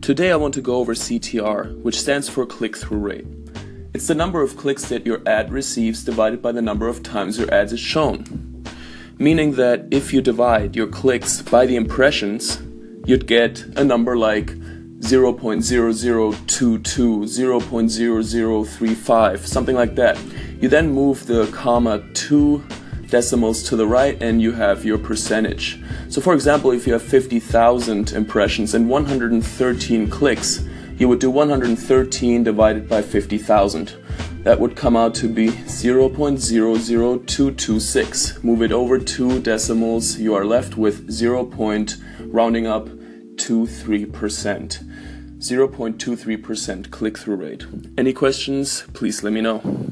Today I want to go over CTR, which stands for click-through rate. It's the number of clicks that your ad receives divided by the number of times your ad is shown. Meaning that if you divide your clicks by the impressions, you'd get a number like 0.0022, 0.0035, something like that. You then move the comma two decimals to the right and you have your percentage. So for example, if you have 50,000 impressions and 113 clicks, you would do 113 divided by 50,000. That would come out to be 0.00226. Move it over two decimals, you are left with 0. Point, rounding up 23%. 0.23% click-through rate. Any questions? Please let me know.